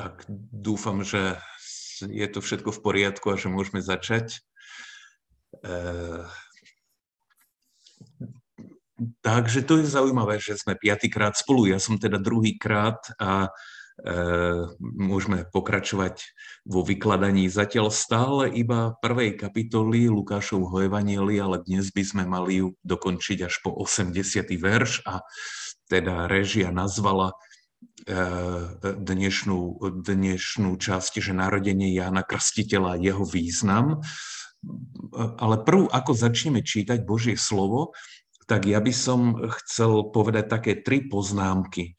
Tak dúfam, že je to všetko v poriadku a že môžeme začať. E, takže to je zaujímavé, že sme piatýkrát spolu. Ja som teda druhýkrát a e, môžeme pokračovať vo vykladaní zatiaľ stále iba prvej kapitoly Lukášovho Evanielia, ale dnes by sme mali ju dokončiť až po 80. verš a teda režia nazvala dnešnú, dnešnú časť, že narodenie Jána Krstiteľa, jeho význam. Ale prv, ako začneme čítať Božie slovo, tak ja by som chcel povedať také tri poznámky.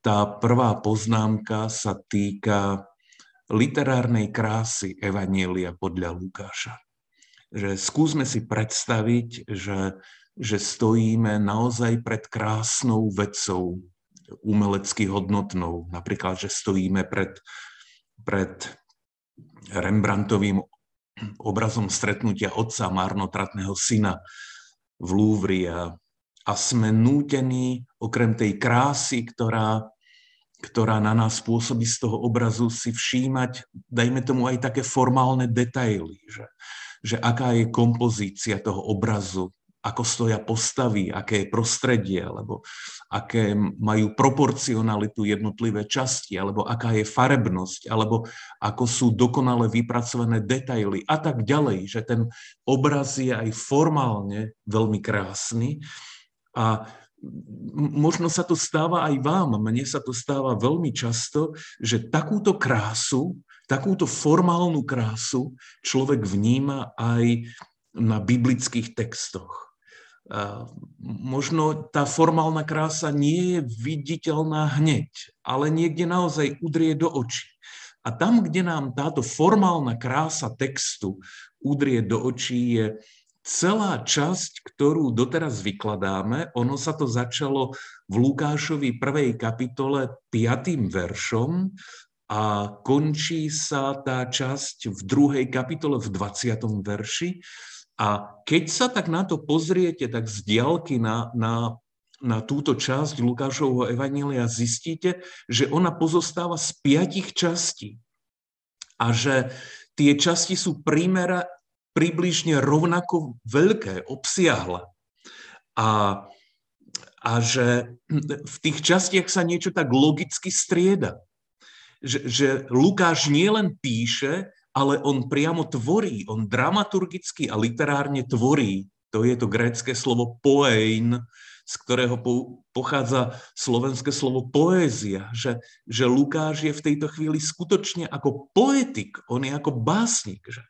Tá prvá poznámka sa týka literárnej krásy Evanielia podľa Lukáša. Že skúsme si predstaviť, že, že stojíme naozaj pred krásnou vecou, umelecky hodnotnou. Napríklad, že stojíme pred, pred Rembrandtovým obrazom stretnutia otca marnotratného syna v Louvre a, a sme nútení okrem tej krásy, ktorá, ktorá na nás pôsobí z toho obrazu, si všímať, dajme tomu aj také formálne detaily, že, že aká je kompozícia toho obrazu, ako stoja postavy, aké je prostredie, alebo aké majú proporcionalitu jednotlivé časti, alebo aká je farebnosť, alebo ako sú dokonale vypracované detaily a tak ďalej, že ten obraz je aj formálne veľmi krásny. A možno sa to stáva aj vám, mne sa to stáva veľmi často, že takúto krásu, takúto formálnu krásu človek vníma aj na biblických textoch možno tá formálna krása nie je viditeľná hneď, ale niekde naozaj udrie do očí. A tam, kde nám táto formálna krása textu udrie do očí, je celá časť, ktorú doteraz vykladáme. Ono sa to začalo v Lukášovi prvej kapitole 5. veršom a končí sa tá časť v druhej kapitole v 20. verši a keď sa tak na to pozriete, tak z diálky na, na, na túto časť Lukášovho Evanília zistíte, že ona pozostáva z piatich častí. A že tie časti sú primera, približne rovnako veľké, obsiahle. A, a že v tých častiach sa niečo tak logicky strieda. Že, že Lukáš nielen píše, ale on priamo tvorí, on dramaturgicky a literárne tvorí. To je to grécké slovo poein, z ktorého pochádza slovenské slovo poézia, že, že Lukáš je v tejto chvíli skutočne ako poetik, on je ako básnik, že,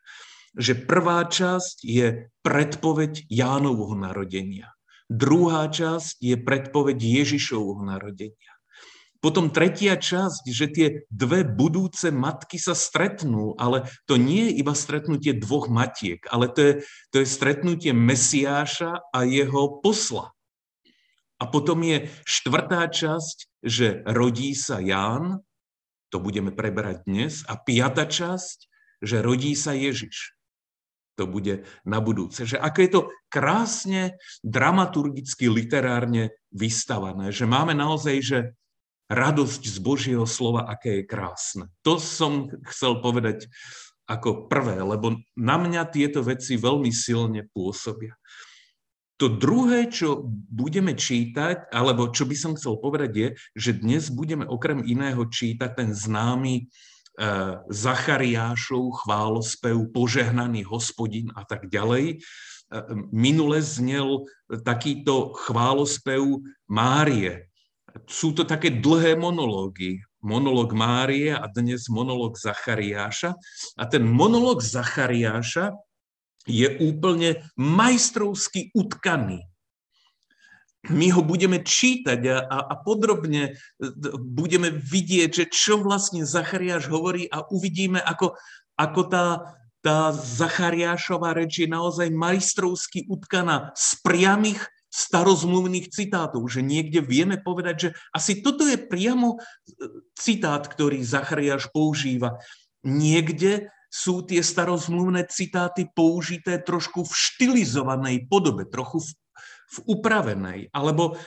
že prvá časť je predpoveď Jánovho narodenia, druhá časť je predpoveď Ježišovho narodenia, potom tretia časť, že tie dve budúce matky sa stretnú, ale to nie je iba stretnutie dvoch matiek, ale to je, to je stretnutie Mesiáša a jeho posla. A potom je štvrtá časť, že rodí sa Ján, to budeme preberať dnes, a piata časť, že rodí sa Ježiš. To bude na budúce. Že ako je to krásne dramaturgicky, literárne vystavané, že máme naozaj, že radosť z Božieho slova, aké je krásne. To som chcel povedať ako prvé, lebo na mňa tieto veci veľmi silne pôsobia. To druhé, čo budeme čítať, alebo čo by som chcel povedať, je, že dnes budeme okrem iného čítať ten známy e, Zachariášov chválospev, požehnaný hospodin a tak ďalej. E, minule znel takýto chválospev Márie, sú to také dlhé monológy. Monológ Márie a dnes monológ Zachariáša. A ten monológ Zachariáša je úplne majstrovsky utkaný. My ho budeme čítať a, a, a podrobne budeme vidieť, že čo vlastne Zachariáš hovorí a uvidíme, ako, ako tá, tá Zachariášová reč je naozaj majstrovsky utkaná z priamých starozmluvných citátov, že niekde vieme povedať, že asi toto je priamo e, citát, ktorý Zachariáš používa. Niekde sú tie starozmluvné citáty použité trošku v štilizovanej podobe, trochu v, v upravenej, alebo,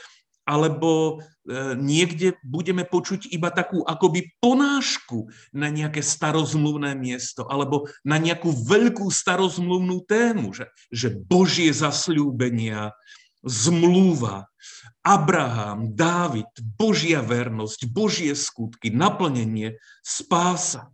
alebo e, niekde budeme počuť iba takú akoby ponášku na nejaké starozmluvné miesto, alebo na nejakú veľkú starozmluvnú tému, že, že Božie zasľúbenia, zmluva, Abraham, Dávid, Božia vernosť, Božie skutky, naplnenie, spása.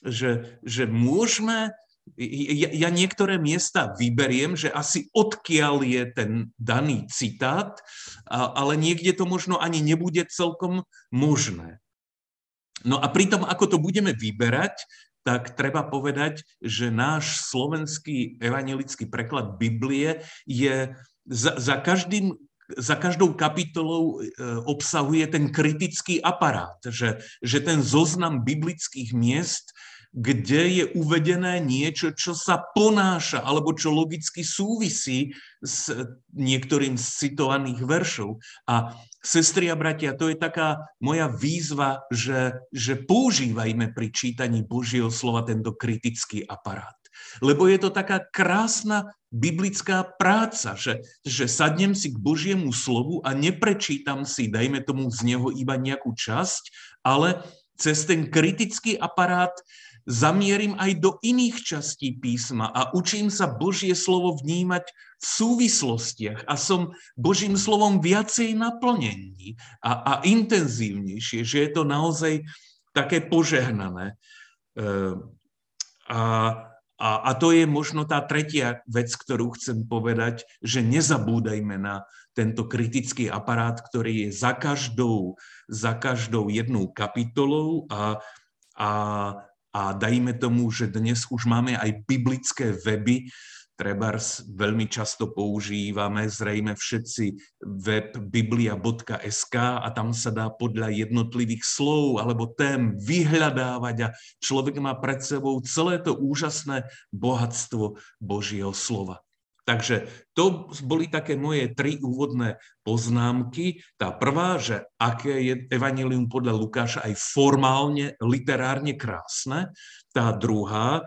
Že, že môžeme ja, ja niektoré miesta vyberiem, že asi odkiaľ je ten daný citát, ale niekde to možno ani nebude celkom možné. No a pritom, ako to budeme vyberať, tak treba povedať, že náš slovenský evangelický preklad Biblie je za, za, každým, za každou kapitolou e, obsahuje ten kritický aparát, že, že ten zoznam biblických miest kde je uvedené niečo, čo sa ponáša alebo čo logicky súvisí s niektorým z citovaných veršov. A sestri a bratia, to je taká moja výzva, že, že používajme pri čítaní Božieho slova tento kritický aparát. Lebo je to taká krásna biblická práca, že, že sadnem si k Božiemu slovu a neprečítam si, dajme tomu z neho iba nejakú časť, ale cez ten kritický aparát zamierim aj do iných častí písma a učím sa Božie slovo vnímať v súvislostiach a som Božím slovom viacej naplnení a, a intenzívnejšie, že je to naozaj také požehnané. Ehm, a, a, a to je možno tá tretia vec, ktorú chcem povedať, že nezabúdajme na tento kritický aparát, ktorý je za každou, za každou jednou kapitolou a, a a dajme tomu, že dnes už máme aj biblické weby, Trebars veľmi často používame, zrejme všetci web biblia.sk a tam sa dá podľa jednotlivých slov alebo tém vyhľadávať a človek má pred sebou celé to úžasné bohatstvo Božieho slova. Takže to boli také moje tri úvodné poznámky. Tá prvá, že aké je Evangelium podľa Lukáša aj formálne, literárne krásne. Tá druhá,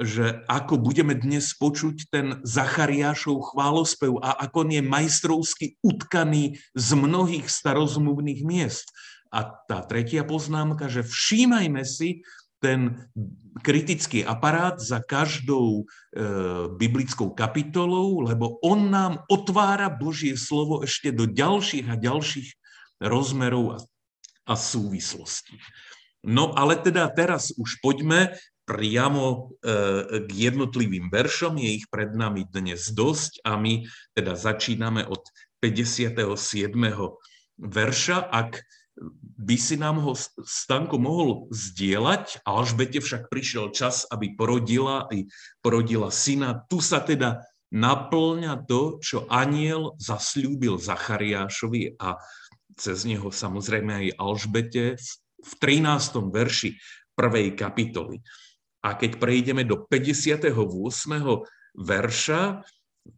že ako budeme dnes počuť ten Zachariášov chválospev a ako on je majstrovsky utkaný z mnohých starozmluvných miest. A tá tretia poznámka, že všímajme si, ten kritický aparát za každou e, biblickou kapitolou, lebo on nám otvára Božie slovo ešte do ďalších a ďalších rozmerov a, a súvislostí. No ale teda teraz už poďme priamo e, k jednotlivým veršom, je ich pred nami dnes dosť a my teda začíname od 57. verša. Ak by si nám ho Stanko mohol zdieľať. Alžbete však prišiel čas, aby porodila, i porodila syna. Tu sa teda naplňa to, čo aniel zasľúbil Zachariášovi a cez neho samozrejme aj Alžbete v 13. verši prvej kapitoly. A keď prejdeme do 58. verša,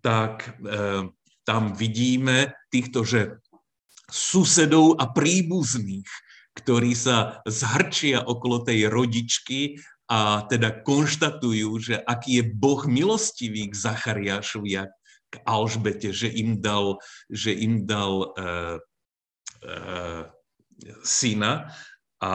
tak e, tam vidíme týchto, že susedov a príbuzných, ktorí sa zhrčia okolo tej rodičky a teda konštatujú, že aký je Boh milostivý k Zachariášovi a k Alžbete, že im dal, že im dal uh, uh, syna. A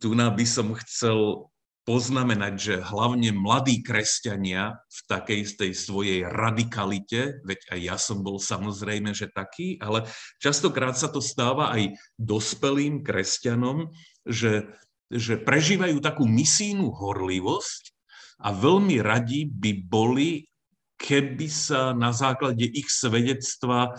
tu by som chcel poznamenať, že hlavne mladí kresťania v takej tej svojej radikalite, veď aj ja som bol samozrejme, že taký, ale častokrát sa to stáva aj dospelým kresťanom, že, že prežívajú takú misijnú horlivosť a veľmi radi by boli, keby sa na základe ich svedectva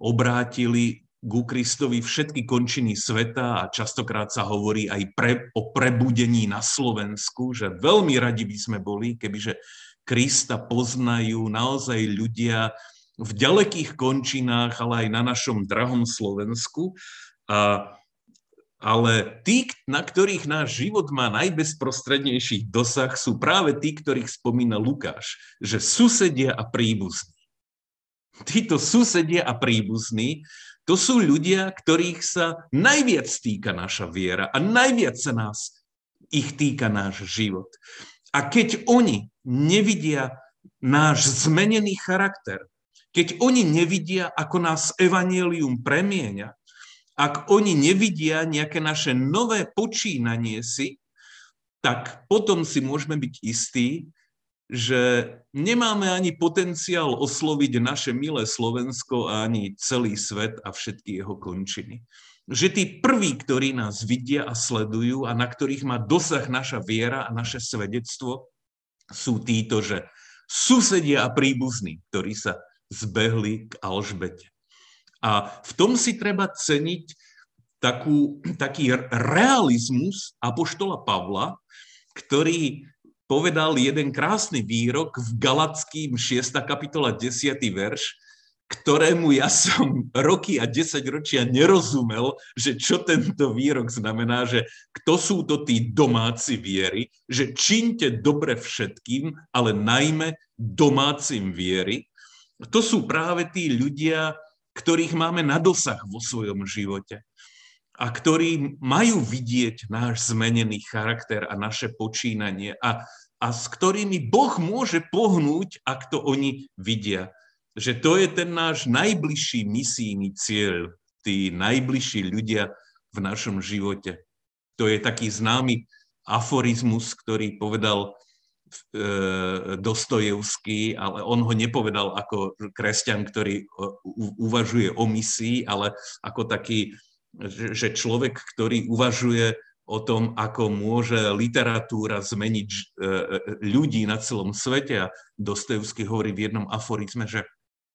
obrátili ku Kristovi všetky končiny sveta a častokrát sa hovorí aj pre, o prebudení na Slovensku, že veľmi radi by sme boli, kebyže Krista poznajú naozaj ľudia v ďalekých končinách, ale aj na našom drahom Slovensku. A, ale tí, na ktorých náš život má najbezprostrednejší dosah, sú práve tí, ktorých spomína Lukáš, že susedia a príbuzní. Títo susedia a príbuzní to sú ľudia, ktorých sa najviac týka naša viera a najviac sa nás ich týka náš život. A keď oni nevidia náš zmenený charakter, keď oni nevidia, ako nás evanielium premieňa, ak oni nevidia nejaké naše nové počínanie si, tak potom si môžeme byť istí, že nemáme ani potenciál osloviť naše milé Slovensko a ani celý svet a všetky jeho končiny. Že tí prví, ktorí nás vidia a sledujú a na ktorých má dosah naša viera a naše svedectvo, sú títo, že susedia a príbuzní, ktorí sa zbehli k Alžbete. A v tom si treba ceniť takú, taký realizmus apoštola Pavla, ktorý povedal jeden krásny výrok v Galackým 6. kapitola 10. verš, ktorému ja som roky a 10 ročia nerozumel, že čo tento výrok znamená, že kto sú to tí domáci viery, že činte dobre všetkým, ale najmä domácim viery. To sú práve tí ľudia, ktorých máme na dosah vo svojom živote a ktorí majú vidieť náš zmenený charakter a naše počínanie a, a s ktorými Boh môže pohnúť, ak to oni vidia. Že to je ten náš najbližší misijný cieľ, tí najbližší ľudia v našom živote. To je taký známy aforizmus, ktorý povedal e, Dostojevský, ale on ho nepovedal ako kresťan, ktorý uvažuje o misii, ale ako taký že človek, ktorý uvažuje o tom, ako môže literatúra zmeniť e, e, ľudí na celom svete. A Dostojevský hovorí v jednom aforizme, že,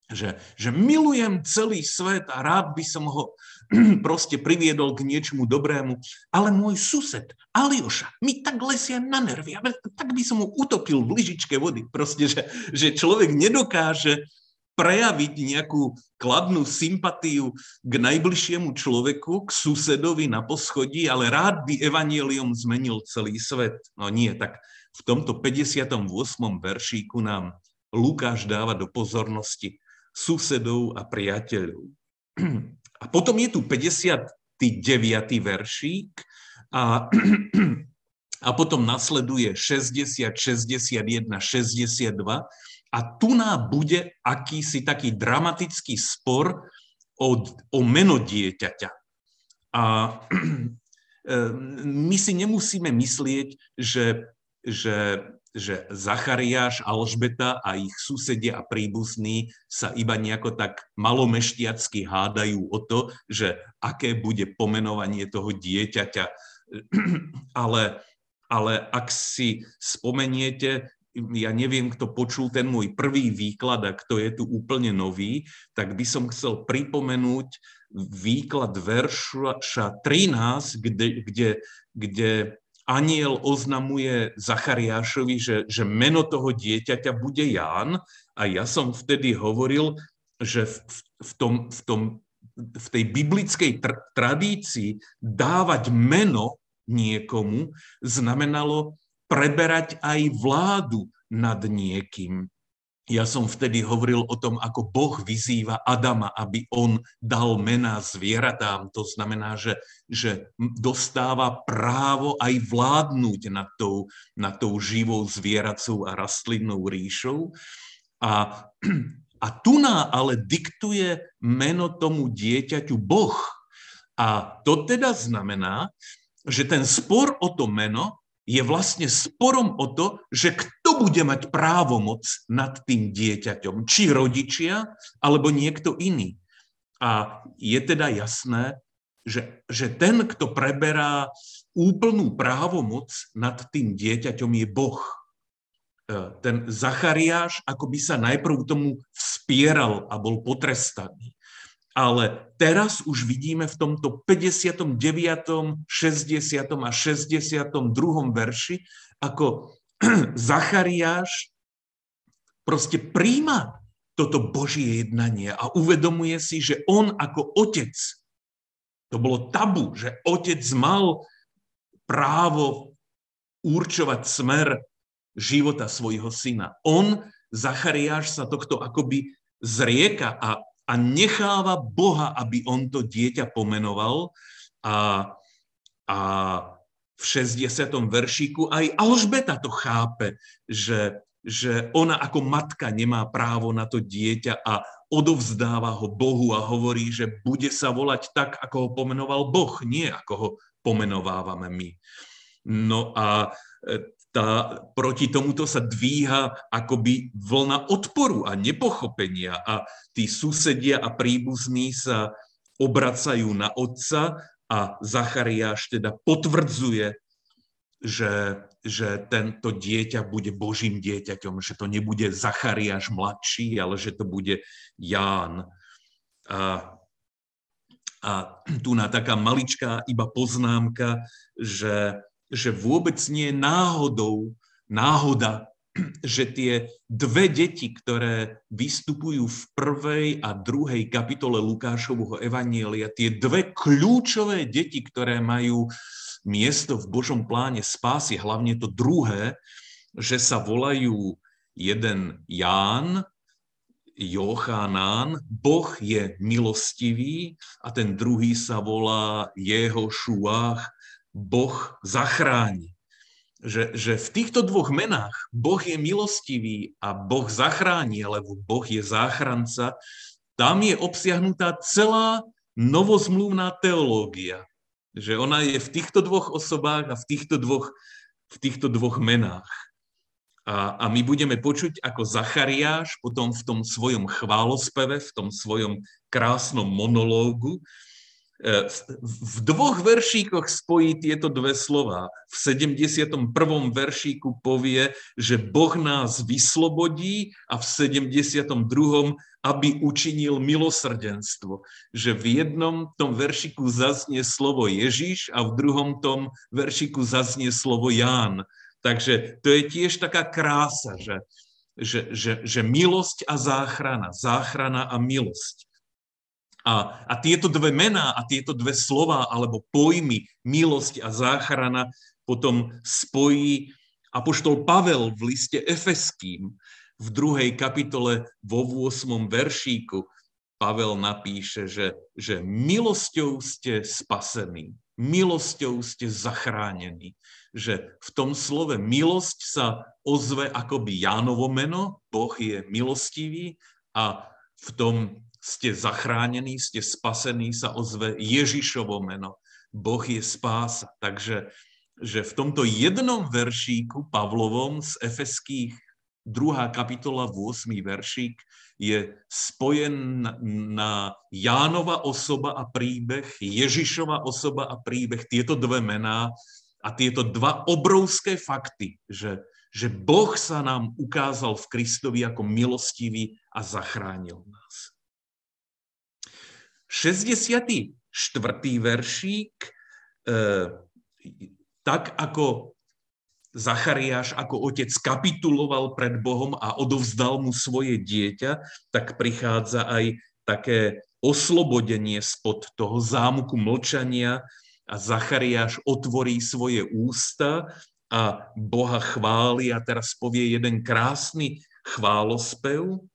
že, že milujem celý svet a rád by som ho proste priviedol k niečomu dobrému, ale môj sused Alioša mi tak lesia na nervy, tak by som ho utopil v lyžičke vody. Proste, že, že človek nedokáže prejaviť nejakú kladnú sympatiu k najbližšiemu človeku, k susedovi na poschodí, ale rád by evanielium zmenil celý svet. No nie, tak v tomto 58. veršíku nám Lukáš dáva do pozornosti susedov a priateľov. A potom je tu 59. veršík a, a potom nasleduje 60, 61, 62 a tu nám bude akýsi taký dramatický spor o, o meno dieťaťa. A my si nemusíme myslieť, že, že, že Zachariáš, Alžbeta a ich susedia a príbuzní sa iba nejako tak malomešťacky hádajú o to, že aké bude pomenovanie toho dieťaťa. Ale, ale ak si spomeniete, ja neviem, kto počul ten môj prvý výklad a kto je tu úplne nový, tak by som chcel pripomenúť výklad verša 13, kde, kde, kde aniel oznamuje Zachariášovi, že, že meno toho dieťaťa bude Ján. A ja som vtedy hovoril, že v, v, tom, v, tom, v tej biblickej tr- tradícii dávať meno niekomu znamenalo preberať aj vládu nad niekým. Ja som vtedy hovoril o tom, ako Boh vyzýva Adama, aby on dal mená zvieratám. To znamená, že, že dostáva právo aj vládnuť nad tou, nad tou živou zvieracou a rastlinnou ríšou. A, a tu ná ale diktuje meno tomu dieťaťu Boh. A to teda znamená, že ten spor o to meno je vlastne sporom o to, že kto bude mať právomoc nad tým dieťaťom, či rodičia, alebo niekto iný. A je teda jasné, že, že ten, kto preberá úplnú právomoc nad tým dieťaťom, je Boh. E, ten Zachariáš ako by sa najprv tomu vspieral a bol potrestaný. Ale teraz už vidíme v tomto 59., 60. a 62. verši, ako Zachariáš proste príjma toto Božie jednanie a uvedomuje si, že on ako otec, to bolo tabu, že otec mal právo určovať smer života svojho syna. On, Zachariáš, sa tohto akoby zrieka a a necháva Boha, aby on to dieťa pomenoval. A, a v 60. veršíku aj Alžbeta to chápe, že, že ona ako matka nemá právo na to dieťa a odovzdáva ho Bohu a hovorí, že bude sa volať tak, ako ho pomenoval Boh, nie ako ho pomenovávame my. No a e, tá, proti tomuto sa dvíha akoby vlna odporu a nepochopenia a tí susedia a príbuzní sa obracajú na otca a Zachariáš teda potvrdzuje, že, že tento dieťa bude Božím dieťaťom, že to nebude Zachariáš mladší, ale že to bude Ján. A, a tu na taká maličká iba poznámka, že že vôbec nie je náhodou, náhoda, že tie dve deti, ktoré vystupujú v prvej a druhej kapitole Lukášovho evanielia, tie dve kľúčové deti, ktoré majú miesto v Božom pláne spásy, hlavne to druhé, že sa volajú jeden Ján, Jochanán, Boh je milostivý a ten druhý sa volá Jeho Šuách, Boh zachráni. Že, že v týchto dvoch menách Boh je milostivý a Boh zachráni, lebo Boh je záchranca, tam je obsiahnutá celá novozmluvná teológia. Že ona je v týchto dvoch osobách a v týchto dvoch, v týchto dvoch menách. A, a my budeme počuť, ako Zachariáš potom v tom svojom chválospeve, v tom svojom krásnom monológu, v dvoch veršíkoch spojí tieto dve slova. V 71. veršíku povie, že Boh nás vyslobodí a v 72. aby učinil milosrdenstvo. Že v jednom tom veršiku zaznie slovo Ježíš a v druhom tom veršiku zaznie slovo Ján. Takže to je tiež taká krása, že, že, že, že milosť a záchrana, záchrana a milosť. A, a tieto dve mená a tieto dve slova alebo pojmy milosť a záchrana potom spojí apoštol Pavel v liste Efeským v druhej kapitole vo 8. veršíku. Pavel napíše, že, že milosťou ste spasení, milosťou ste zachránení. Že v tom slove milosť sa ozve akoby Jánovo meno, Boh je milostivý a v tom ste zachránení, ste spasení, sa ozve Ježišovo meno. Boh je spása. Takže že v tomto jednom veršíku Pavlovom z Efeských 2. kapitola 8. veršík je spojen na Jánova osoba a príbeh, Ježišova osoba a príbeh, tieto dve mená a tieto dva obrovské fakty, že, že Boh sa nám ukázal v Kristovi ako milostivý a zachránil nás. 64. veršík, e, tak ako Zachariáš ako otec kapituloval pred Bohom a odovzdal mu svoje dieťa, tak prichádza aj také oslobodenie spod toho zámuku mlčania a Zachariáš otvorí svoje ústa a Boha chváli a teraz povie jeden krásny chválospev,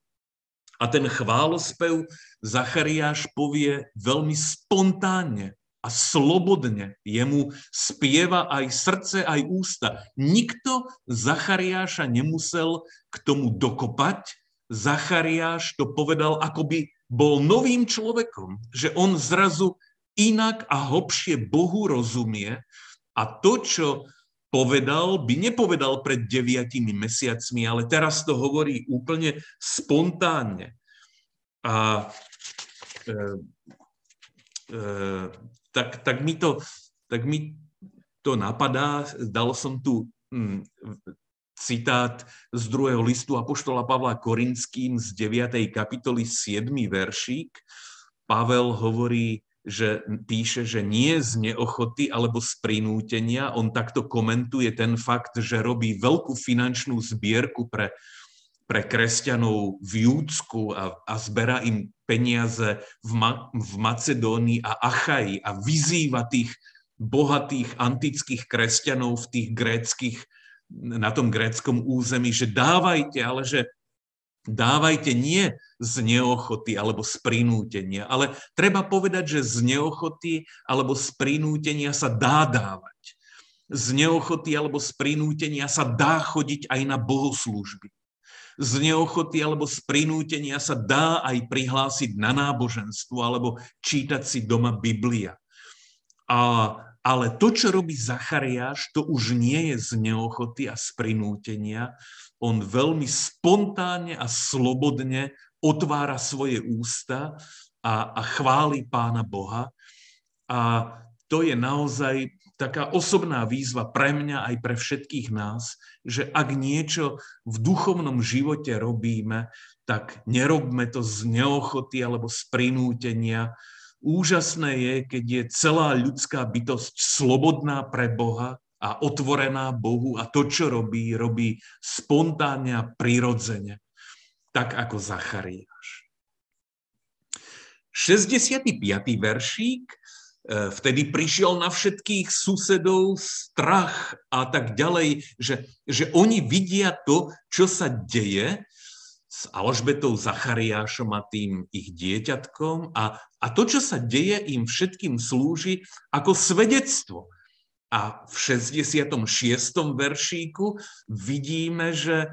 a ten chválospev Zachariáš povie veľmi spontánne a slobodne. Jemu spieva aj srdce, aj ústa. Nikto Zachariáša nemusel k tomu dokopať. Zachariáš to povedal, ako by bol novým človekom, že on zrazu inak a hlbšie Bohu rozumie a to, čo povedal, by nepovedal pred deviatimi mesiacmi, ale teraz to hovorí úplne spontánne. A e, e, tak, tak, mi to, tak mi to napadá, dal som tu hm, citát z druhého listu Apoštola Pavla Korinským z 9. kapitoly 7. veršík. Pavel hovorí, že píše, že nie z neochoty alebo z prinútenia. On takto komentuje ten fakt, že robí veľkú finančnú zbierku pre, pre kresťanov v Júdsku a, a zbera im peniaze v, Ma, v Macedónii a Achaji a vyzýva tých bohatých antických kresťanov v tých gréckých, na tom gréckom území, že dávajte, ale že Dávajte nie z neochoty alebo z prinútenia, ale treba povedať, že z neochoty alebo z prinútenia sa dá dávať. Z neochoty alebo z prinútenia sa dá chodiť aj na bohoslúžby. z neochoty alebo z prinútenia sa dá aj prihlásiť na náboženstvo alebo čítať si doma Biblia. A, ale to, čo robí Zachariáš, to už nie je z neochoty a z prinútenia. On veľmi spontánne a slobodne otvára svoje ústa a, a chváli pána Boha. A to je naozaj taká osobná výzva pre mňa aj pre všetkých nás, že ak niečo v duchovnom živote robíme, tak nerobme to z neochoty alebo z prinútenia. Úžasné je, keď je celá ľudská bytosť slobodná pre Boha a otvorená Bohu a to, čo robí, robí spontánne a prirodzene, tak ako Zachariáš. 65. veršík E, vtedy prišiel na všetkých susedov strach a tak ďalej, že, že oni vidia to, čo sa deje s Alžbetou Zachariášom a tým ich dieťatkom a, a to, čo sa deje, im všetkým slúži ako svedectvo. A v 66. veršíku vidíme, že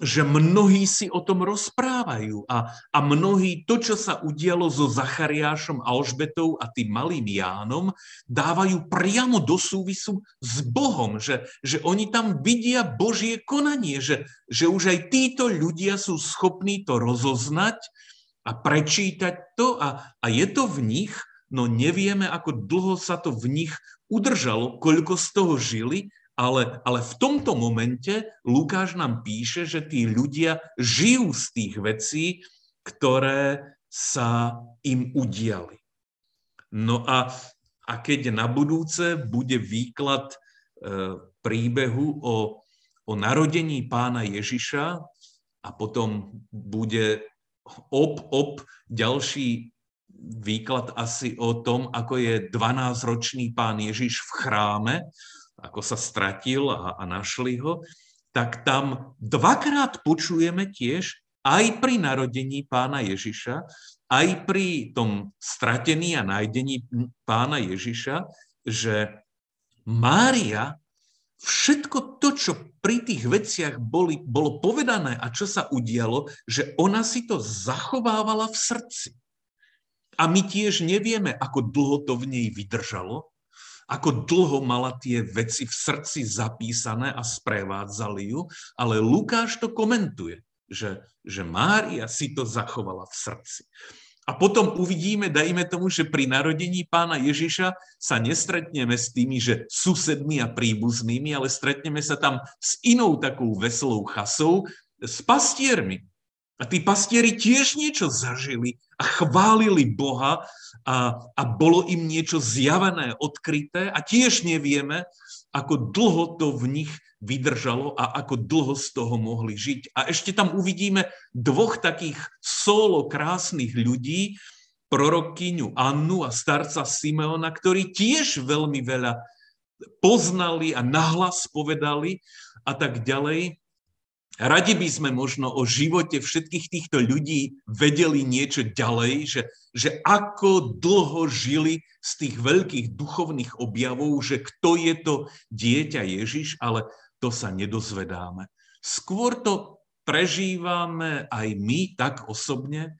že mnohí si o tom rozprávajú a, a mnohí to, čo sa udialo so Zachariášom, Alžbetou a tým malým Jánom, dávajú priamo do súvisu s Bohom, že, že oni tam vidia Božie konanie, že, že už aj títo ľudia sú schopní to rozoznať a prečítať to a, a je to v nich, no nevieme, ako dlho sa to v nich udržalo, koľko z toho žili, ale, ale v tomto momente Lukáš nám píše, že tí ľudia žijú z tých vecí, ktoré sa im udiali. No a, a keď na budúce bude výklad e, príbehu o, o narodení pána Ježiša a potom bude ob, ob ďalší výklad asi o tom, ako je 12-ročný pán Ježiš v chráme, ako sa stratil a, a našli ho, tak tam dvakrát počujeme tiež aj pri narodení pána Ježiša, aj pri tom stratení a nájdení pána Ježiša, že Mária všetko to, čo pri tých veciach boli, bolo povedané a čo sa udialo, že ona si to zachovávala v srdci. A my tiež nevieme, ako dlho to v nej vydržalo, ako dlho mala tie veci v srdci zapísané a sprevádzali ju, ale Lukáš to komentuje, že, že Mária si to zachovala v srdci. A potom uvidíme, dajme tomu, že pri narodení pána Ježiša sa nestretneme s tými, že susedmi a príbuznými, ale stretneme sa tam s inou takou veselou chasou, s pastiermi. A tí pastieri tiež niečo zažili a chválili Boha a, a bolo im niečo zjavené, odkryté a tiež nevieme, ako dlho to v nich vydržalo a ako dlho z toho mohli žiť. A ešte tam uvidíme dvoch takých solo krásnych ľudí, prorokyňu Annu a starca Simeona, ktorí tiež veľmi veľa poznali a nahlas povedali a tak ďalej. Radi by sme možno o živote všetkých týchto ľudí vedeli niečo ďalej, že, že ako dlho žili z tých veľkých duchovných objavov, že kto je to dieťa Ježiš, ale to sa nedozvedáme. Skôr to prežívame aj my tak osobne,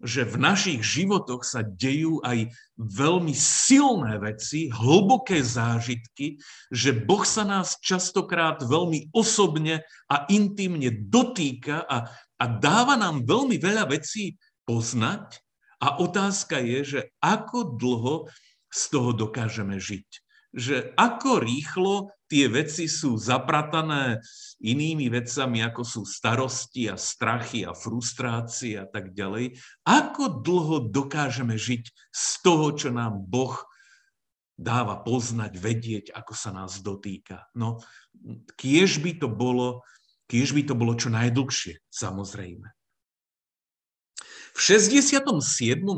že v našich životoch sa dejú aj veľmi silné veci, hlboké zážitky, že Boh sa nás častokrát veľmi osobne a intimne dotýka a, a dáva nám veľmi veľa vecí poznať. A otázka je, že ako dlho z toho dokážeme žiť. Že ako rýchlo tie veci sú zapratané inými vecami, ako sú starosti a strachy a frustrácie a tak ďalej. Ako dlho dokážeme žiť z toho, čo nám Boh dáva poznať, vedieť, ako sa nás dotýka. No, kiež by to bolo, kiež by to bolo čo najdlhšie, samozrejme. V 67.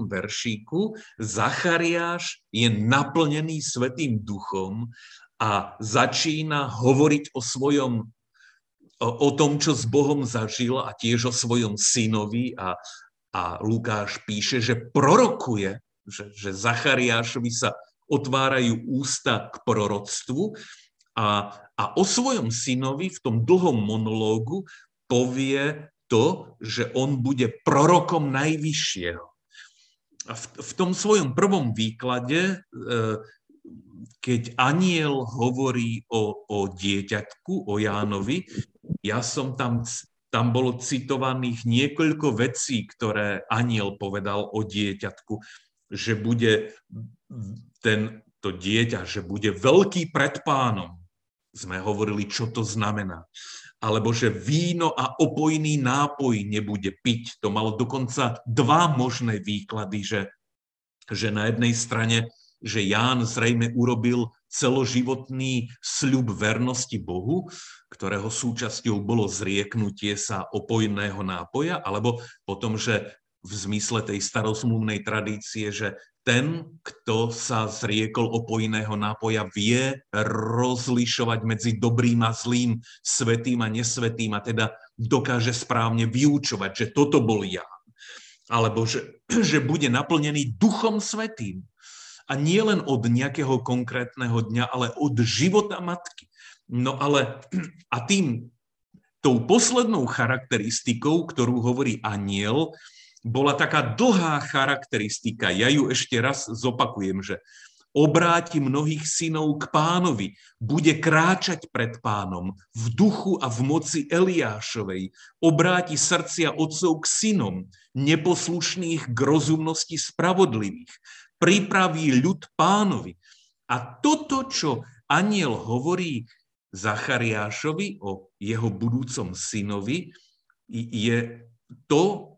veršíku Zachariáš je naplnený Svetým duchom a začína hovoriť o svojom o tom, čo s Bohom zažil a tiež o svojom synovi a, a Lukáš píše, že prorokuje, že, že Zachariášovi sa otvárajú ústa k proroctvu a, a o svojom synovi v tom dlhom monológu povie to, že on bude prorokom najvyššieho. A v, v tom svojom prvom výklade, e, keď aniel hovorí o, o dieťatku, o Jánovi, ja som tam, tam bolo citovaných niekoľko vecí, ktoré aniel povedal o dieťatku, že bude ten, to dieťa, že bude veľký pred pánom. Sme hovorili, čo to znamená alebo že víno a opojný nápoj nebude piť. To malo dokonca dva možné výklady, že, že na jednej strane, že Ján zrejme urobil celoživotný sľub vernosti Bohu, ktorého súčasťou bolo zrieknutie sa opojného nápoja, alebo potom, že v zmysle tej starosmluvnej tradície, že ten, kto sa zriekol opojného nápoja, vie rozlišovať medzi dobrým a zlým, svetým a nesvetým a teda dokáže správne vyučovať, že toto bol ja. Alebo že, že bude naplnený duchom svetým. A nie len od nejakého konkrétneho dňa, ale od života matky. No ale a tým, tou poslednou charakteristikou, ktorú hovorí aniel, bola taká dlhá charakteristika. Ja ju ešte raz zopakujem, že obráti mnohých synov k pánovi, bude kráčať pred pánom v duchu a v moci Eliášovej, obráti srdcia otcov k synom, neposlušných k rozumnosti spravodlivých, pripraví ľud pánovi. A toto, čo aniel hovorí Zachariášovi o jeho budúcom synovi, je to,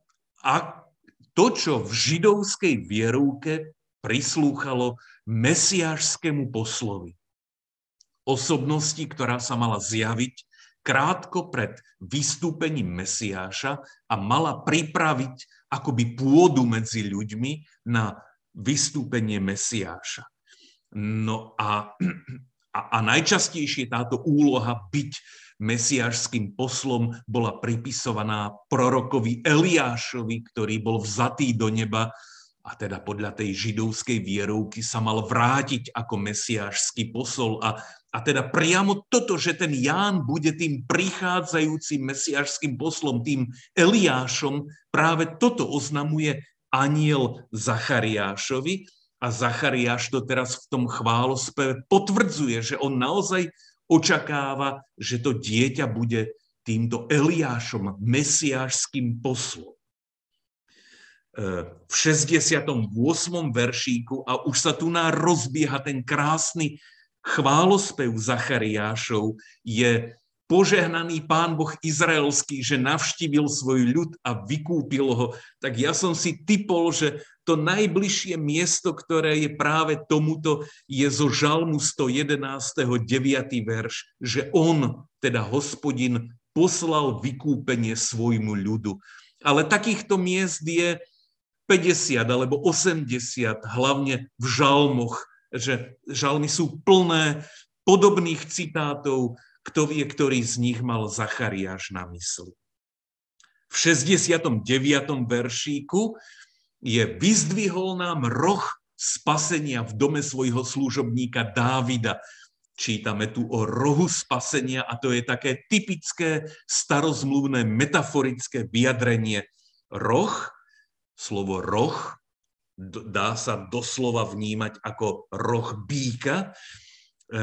a to, čo v židovskej vierovke prislúchalo mesiášskému poslovi. Osobnosti, ktorá sa mala zjaviť krátko pred vystúpením Mesiáša a mala pripraviť akoby pôdu medzi ľuďmi na vystúpenie Mesiáša. No a, a, a najčastejšie táto úloha byť mesiašským poslom bola pripisovaná prorokovi Eliášovi, ktorý bol vzatý do neba a teda podľa tej židovskej vierovky sa mal vrátiť ako mesiášský posol. A, a teda priamo toto, že ten Ján bude tým prichádzajúcim mesiášským poslom, tým Eliášom, práve toto oznamuje aniel Zachariášovi. A Zachariáš to teraz v tom chválospeve potvrdzuje, že on naozaj očakáva, že to dieťa bude týmto Eliášom, mesiášským poslom. E, v 68. veršíku a už sa tu na rozbieha ten krásny chválospev Zachariášov je požehnaný pán Boh izraelský, že navštívil svoj ľud a vykúpil ho, tak ja som si typol, že to najbližšie miesto, ktoré je práve tomuto, je zo Žalmu 111. 9. verš, že on, teda hospodin, poslal vykúpenie svojmu ľudu. Ale takýchto miest je 50 alebo 80, hlavne v žalmoch, že žalmy sú plné podobných citátov, kto vie, ktorý z nich mal Zachariáš na mysli. V 69. veršíku je vyzdvihol nám roh spasenia v dome svojho služobníka Dávida. Čítame tu o rohu spasenia a to je také typické starozmluvné metaforické vyjadrenie. Roh, slovo roh, dá sa doslova vnímať ako roh býka, e,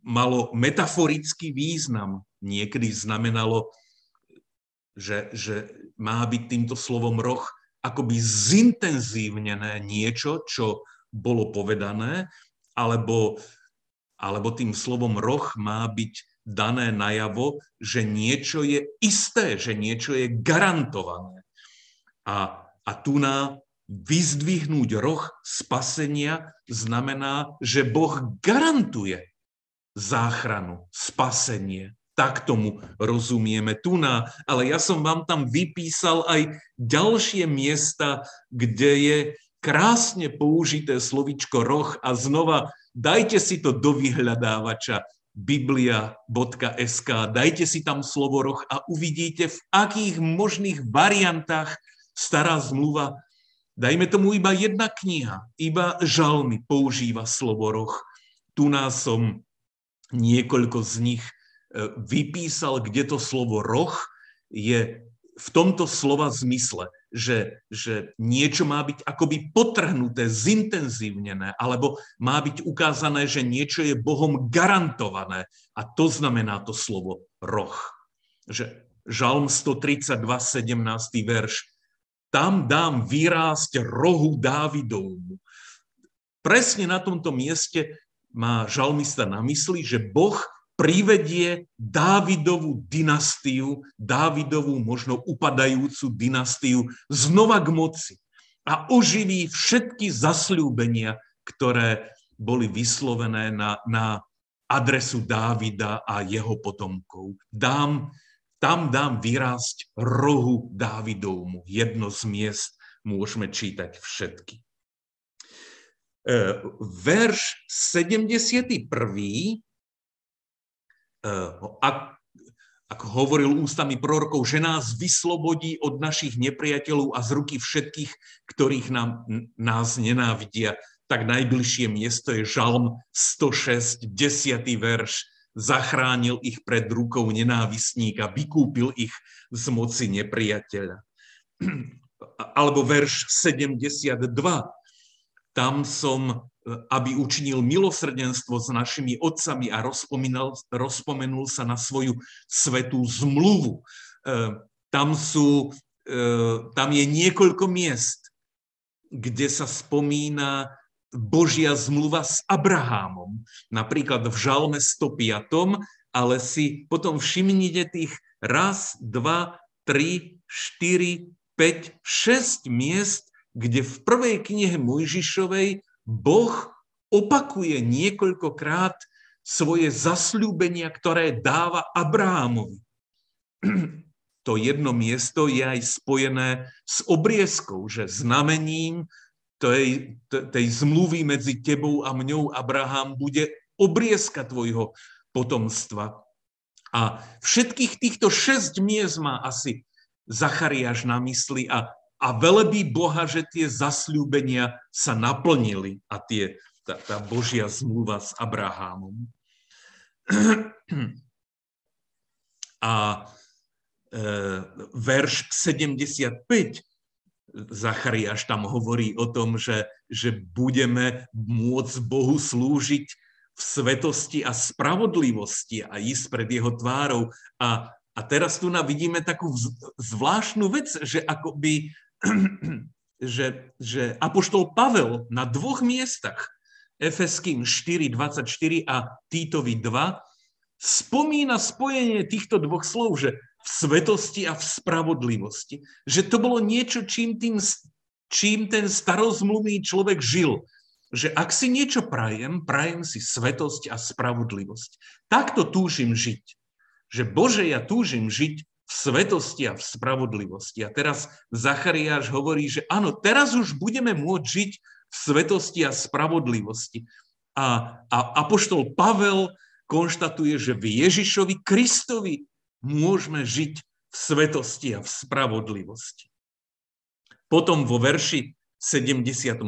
malo metaforický význam. Niekedy znamenalo, že, že má byť týmto slovom roh akoby zintenzívnené niečo, čo bolo povedané, alebo, alebo tým slovom roh má byť dané najavo, že niečo je isté, že niečo je garantované. A, a tu na vyzdvihnúť roh spasenia znamená, že Boh garantuje záchranu, spasenie, tak tomu rozumieme tu na, ale ja som vám tam vypísal aj ďalšie miesta, kde je krásne použité slovičko roh a znova dajte si to do vyhľadávača biblia.sk, dajte si tam slovo roh a uvidíte, v akých možných variantách stará zmluva, dajme tomu iba jedna kniha, iba žalmy používa slovo roh. Tu nás som niekoľko z nich vypísal, kde to slovo roh je v tomto slova zmysle, že, že niečo má byť akoby potrhnuté, zintenzívnené, alebo má byť ukázané, že niečo je Bohom garantované. A to znamená to slovo roh. Že Žalm 132, 17. verš. Tam dám vyrásť rohu Dávidovmu. Presne na tomto mieste má žalmista na mysli, že Boh privedie Dávidovú dynastiu, Dávidovú možno upadajúcu dynastiu znova k moci a oživí všetky zasľúbenia, ktoré boli vyslovené na, na adresu Dávida a jeho potomkov. Dám, tam dám vyrásť rohu Dávidovmu. Jedno z miest môžeme čítať všetky. E, verš 71 Eh, ak, ako hovoril ústami prorokov, že nás vyslobodí od našich nepriateľov a z ruky všetkých, ktorých nám, nás nenávidia, tak najbližšie miesto je Žalm 106, 10. verš. Zachránil ich pred rukou nenávistníka, vykúpil ich z moci nepriateľa. Alebo verš 72. Tam som aby učinil milosrdenstvo s našimi otcami a rozpomenul sa na svoju svetú zmluvu. E, tam, sú, e, tam je niekoľko miest, kde sa spomína Božia zmluva s Abrahámom. Napríklad v Žalme 105, ale si potom všimnite tých raz, dva, tri, štyri, päť, šesť miest, kde v prvej knihe Mojžišovej Boh opakuje niekoľkokrát svoje zasľúbenia, ktoré dáva Abrahamovi. To jedno miesto je aj spojené s obriezkou, že znamením tej, tej zmluvy medzi tebou a mňou, Abraham, bude obriezka tvojho potomstva. A všetkých týchto šesť miest má asi Zachariáš na mysli a a velebí Boha, že tie zasľúbenia sa naplnili a tie, tá, tá Božia zmluva s Abrahámom. A e, verš 75 Zachariáš tam hovorí o tom, že, že budeme môcť Bohu slúžiť v svetosti a spravodlivosti a ísť pred jeho tvárou. A, a teraz tu na vidíme takú zvláštnu vec, že akoby že, že Apoštol Pavel na dvoch miestach, Efeským 4.24 a Týtovi 2, spomína spojenie týchto dvoch slov, že v svetosti a v spravodlivosti. Že to bolo niečo, čím, tým, čím ten starozmluvný človek žil. Že ak si niečo prajem, prajem si svetosť a spravodlivosť. Takto túžim žiť. Že Bože, ja túžim žiť v svetosti a v spravodlivosti. A teraz Zachariáš hovorí, že áno, teraz už budeme môcť žiť v svetosti a spravodlivosti. A, a Apoštol Pavel konštatuje, že v Ježišovi Kristovi môžeme žiť v svetosti a v spravodlivosti. Potom vo verši 76.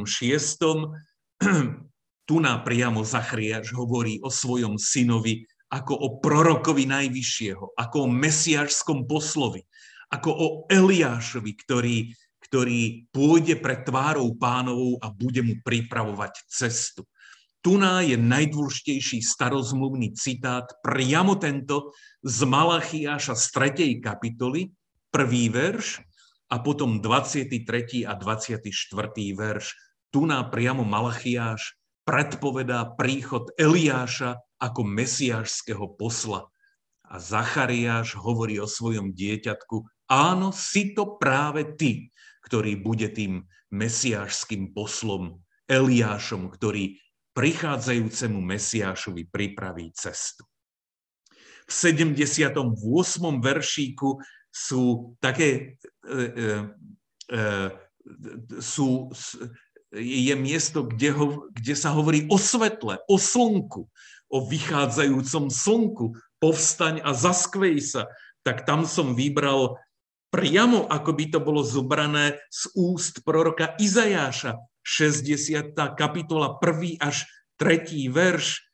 tu priamo Zachariáš hovorí o svojom synovi ako o prorokovi najvyššieho, ako o mesiašskom poslovi, ako o Eliášovi, ktorý, ktorý pôjde pred tvárou pánovou a bude mu pripravovať cestu. Tuná je najdôležitejší starozmluvný citát, priamo tento z Malachiáša z 3. kapitoly, prvý verš a potom 23. a 24. verš. Tuná priamo Malachiáš predpovedá príchod Eliáša ako mesiášského posla. A Zachariáš hovorí o svojom dieťatku, áno, si to práve ty, ktorý bude tým mesiášským poslom, Eliášom, ktorý prichádzajúcemu Mesiášovi pripraví cestu. V 78. veršíku sú také, e, e, e, sú, je miesto, kde, ho, kde sa hovorí o svetle, o slnku, o vychádzajúcom slnku, povstaň a zaskvej sa, tak tam som vybral priamo, ako by to bolo zobrané z úst proroka Izajáša, 60. kapitola, 1. až 3. verš,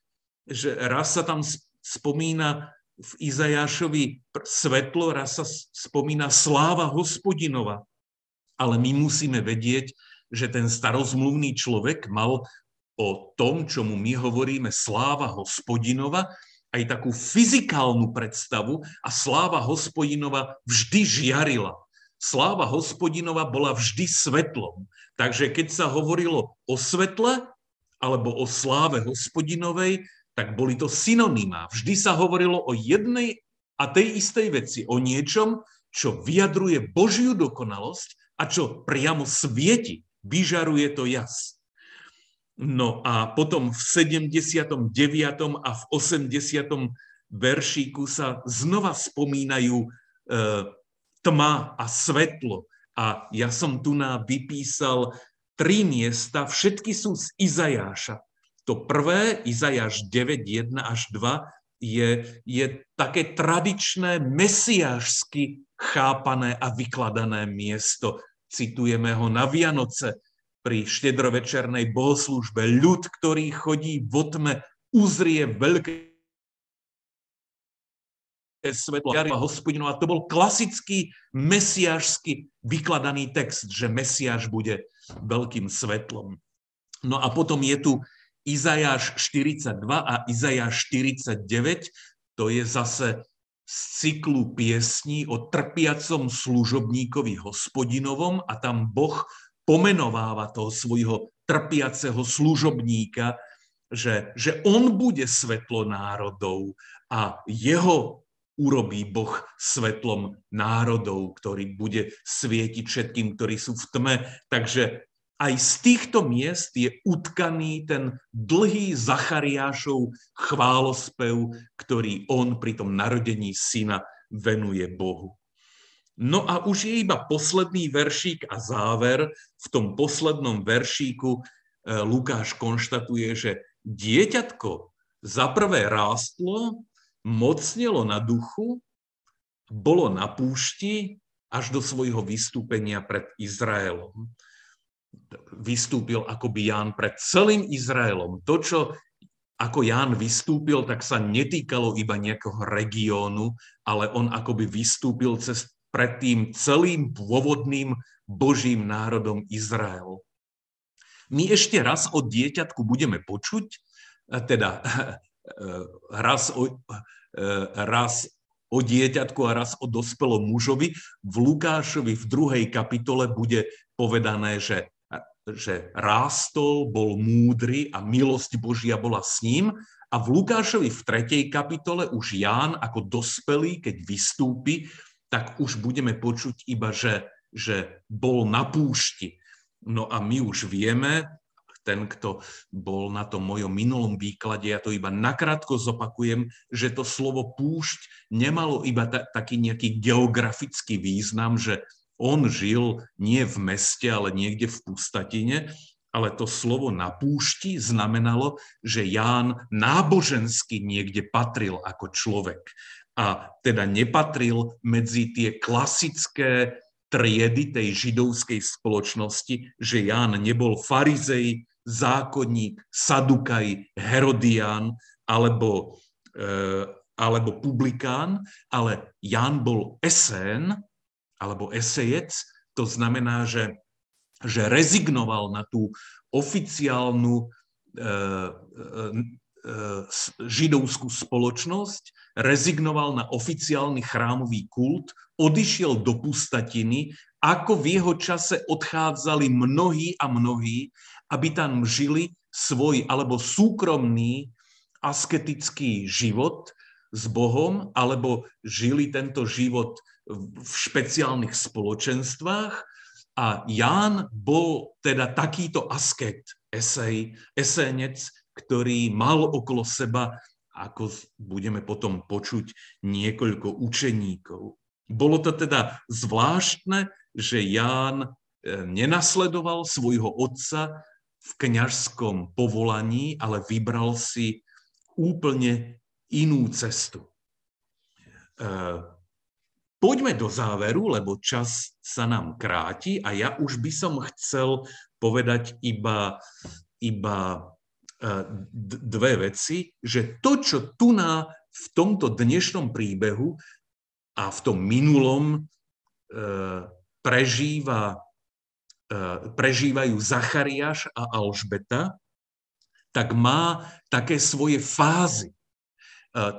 že raz sa tam spomína v Izajášovi svetlo, raz sa spomína sláva hospodinova. Ale my musíme vedieť, že ten starozmluvný človek mal o tom, čomu my hovoríme sláva hospodinova, aj takú fyzikálnu predstavu a sláva hospodinova vždy žiarila. Sláva hospodinova bola vždy svetlom. Takže keď sa hovorilo o svetle alebo o sláve hospodinovej, tak boli to synonymá. Vždy sa hovorilo o jednej a tej istej veci, o niečom, čo vyjadruje Božiu dokonalosť a čo priamo svieti, vyžaruje to jas. No a potom v 79. a v 80. veršíku sa znova spomínajú e, tma a svetlo. A ja som tu na vypísal tri miesta, všetky sú z Izajáša. To prvé, Izajáš 9, 1 až 2, je, je také tradičné mesiášsky chápané a vykladané miesto. Citujeme ho na Vianoce pri štedrovečernej bohoslužbe. Ľud, ktorý chodí vo tme, uzrie veľké svetlo a hospodinov. A to bol klasický mesiášsky vykladaný text, že Mesiáš bude veľkým svetlom. No a potom je tu Izajáš 42 a Izajáš 49, to je zase z cyklu piesní o trpiacom služobníkovi hospodinovom a tam Boh pomenováva toho svojho trpiaceho služobníka, že, že on bude svetlo národov a jeho urobí Boh svetlom národov, ktorý bude svietiť všetkým, ktorí sú v tme. Takže aj z týchto miest je utkaný ten dlhý Zachariášov chválospev, ktorý on pri tom narodení syna venuje Bohu. No a už je iba posledný veršík a záver. V tom poslednom veršíku e, Lukáš konštatuje, že dieťatko za prvé rástlo, mocnelo na duchu, bolo na púšti až do svojho vystúpenia pred Izraelom vystúpil akoby Ján pred celým Izraelom. To, čo ako Ján vystúpil, tak sa netýkalo iba nejakého regiónu, ale on akoby vystúpil cez pred tým celým pôvodným Božím národom Izrael. My ešte raz o dieťatku budeme počuť, teda raz o, raz o dieťatku a raz o dospelom mužovi. V Lukášovi v druhej kapitole bude povedané, že že rástol, bol múdry a milosť Božia bola s ním. A v Lukášovi v 3. kapitole už Ján ako dospelý, keď vystúpi, tak už budeme počuť iba, že, že bol na púšti. No a my už vieme, ten, kto bol na tom mojom minulom výklade, ja to iba nakrátko zopakujem, že to slovo púšť nemalo iba ta, taký nejaký geografický význam, že on žil nie v meste, ale niekde v pustatine, ale to slovo na púšti znamenalo, že Ján nábožensky niekde patril ako človek. A teda nepatril medzi tie klasické triedy tej židovskej spoločnosti, že Ján nebol farizej, zákonník, sadukaj, herodián alebo, e, alebo publikán, ale Ján bol esén, alebo esejec, to znamená, že, že rezignoval na tú oficiálnu e, e, židovskú spoločnosť, rezignoval na oficiálny chrámový kult, odišiel do pustatiny, ako v jeho čase odchádzali mnohí a mnohí, aby tam žili svoj alebo súkromný asketický život s Bohom, alebo žili tento život v špeciálnych spoločenstvách a Ján bol teda takýto asket, esej, esenec, ktorý mal okolo seba, ako budeme potom počuť, niekoľko učeníkov. Bolo to teda zvláštne, že Ján e, nenasledoval svojho otca v kňažskom povolaní, ale vybral si úplne inú cestu. Poďme do záveru, lebo čas sa nám kráti a ja už by som chcel povedať iba, iba e, dve veci, že to, čo tu na v tomto dnešnom príbehu a v tom minulom e, prežíva, e, prežívajú Zachariáš a Alžbeta, tak má také svoje fázy.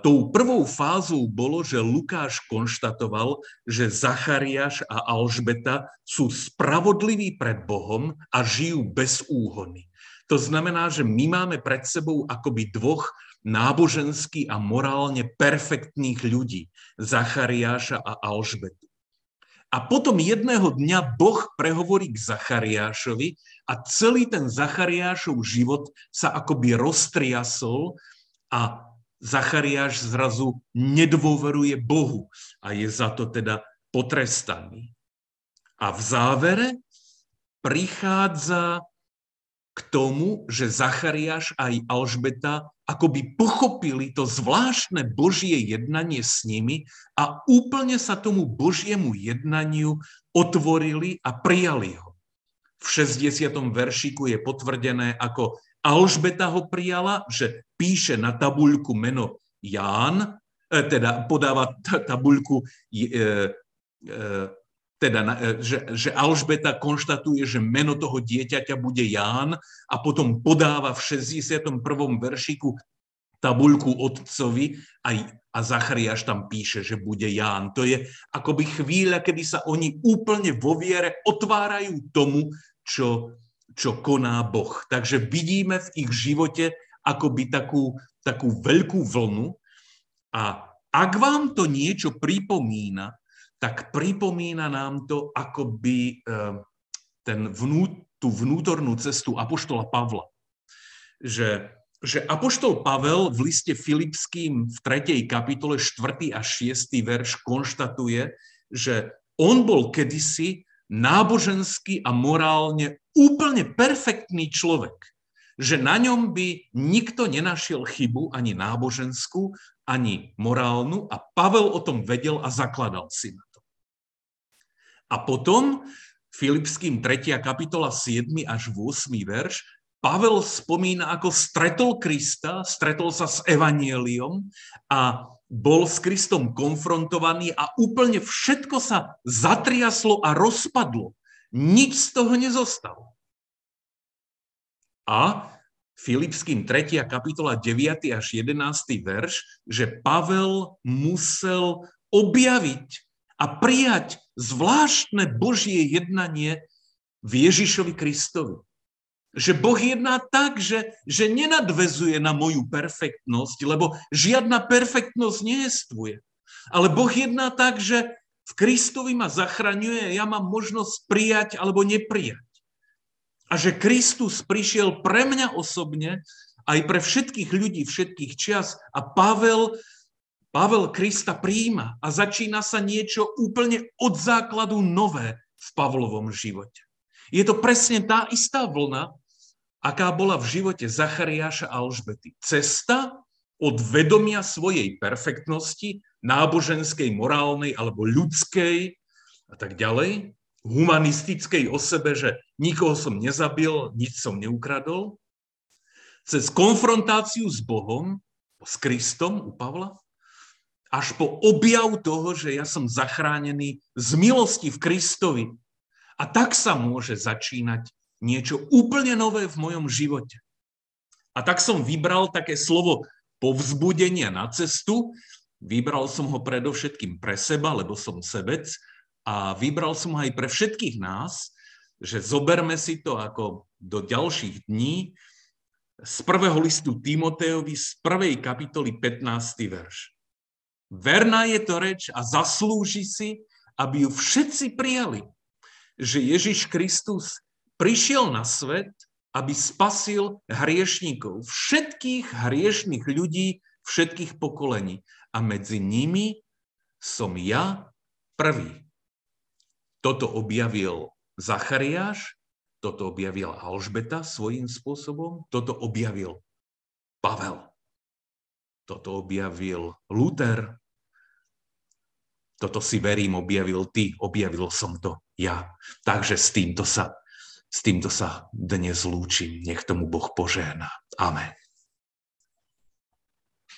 Tou prvou fázou bolo, že Lukáš konštatoval, že Zachariáš a Alžbeta sú spravodliví pred Bohom a žijú bez úhony. To znamená, že my máme pred sebou akoby dvoch nábožensky a morálne perfektných ľudí, Zachariáša a Alžbetu. A potom jedného dňa Boh prehovorí k Zachariášovi a celý ten Zachariášov život sa akoby roztriasol a Zachariáš zrazu nedôveruje Bohu a je za to teda potrestaný. A v závere prichádza k tomu, že Zachariáš aj Alžbeta akoby pochopili to zvláštne Božie jednanie s nimi a úplne sa tomu Božiemu jednaniu otvorili a prijali ho. V 60. veršiku je potvrdené, ako Alžbeta ho prijala, že píše na tabuľku meno Ján, e, teda podáva tabuľku, e, e, teda, že, Alžbeta konštatuje, že meno toho dieťaťa bude Ján a potom podáva v 61. veršiku tabuľku otcovi aj, a Zachariáš tam píše, že bude Ján. To je akoby chvíľa, kedy sa oni úplne vo viere otvárajú tomu, čo, čo koná Boh. Takže vidíme v ich živote akoby takú, takú veľkú vlnu a ak vám to niečo pripomína, tak pripomína nám to akoby eh, ten vnú, tú vnútornú cestu Apoštola Pavla. Že, že Apoštol Pavel v liste Filipským v 3. kapitole 4. a 6. verš konštatuje, že on bol kedysi nábožensky a morálne úplne perfektný človek. Že na ňom by nikto nenašiel chybu ani náboženskú, ani morálnu a Pavel o tom vedel a zakladal si na to. A potom Filipským 3. kapitola 7. až 8. verš Pavel spomína, ako stretol Krista, stretol sa s Evanieliom a bol s Kristom konfrontovaný a úplne všetko sa zatriaslo a rozpadlo. Nič z toho nezostalo. A Filipským 3. kapitola 9. až 11. verš, že Pavel musel objaviť a prijať zvláštne Božie jednanie v Ježišovi Kristovi. Že Boh jedná tak, že, že nenadvezuje na moju perfektnosť, lebo žiadna perfektnosť nejestvuje. Ale Boh jedná tak, že v Kristovi ma zachraňuje ja mám možnosť prijať alebo neprijať. A že Kristus prišiel pre mňa osobne, aj pre všetkých ľudí všetkých čias a Pavel, Pavel Krista príjima a začína sa niečo úplne od základu nové v Pavlovom živote. Je to presne tá istá vlna, aká bola v živote Zachariáša a Alžbety. Cesta od vedomia svojej perfektnosti, náboženskej, morálnej alebo ľudskej a tak ďalej, humanistickej o sebe, že nikoho som nezabil, nič som neukradol, cez konfrontáciu s Bohom, s Kristom u Pavla, až po objav toho, že ja som zachránený z milosti v Kristovi. A tak sa môže začínať niečo úplne nové v mojom živote. A tak som vybral také slovo povzbudenia na cestu. Vybral som ho predovšetkým pre seba, lebo som sebec. A vybral som ho aj pre všetkých nás, že zoberme si to ako do ďalších dní z prvého listu Timoteovi z prvej kapitoly 15. verš. Verná je to reč a zaslúži si, aby ju všetci prijali, že Ježiš Kristus prišiel na svet, aby spasil hriešníkov, všetkých hriešných ľudí, všetkých pokolení. A medzi nimi som ja prvý. Toto objavil Zachariáš, toto objavil Alžbeta svojím spôsobom, toto objavil Pavel. Toto objavil Luther, toto si verím, objavil ty, objavil som to ja. Takže s týmto sa s týmto sa dnes lúčim. Nech tomu Boh požehná. Amen.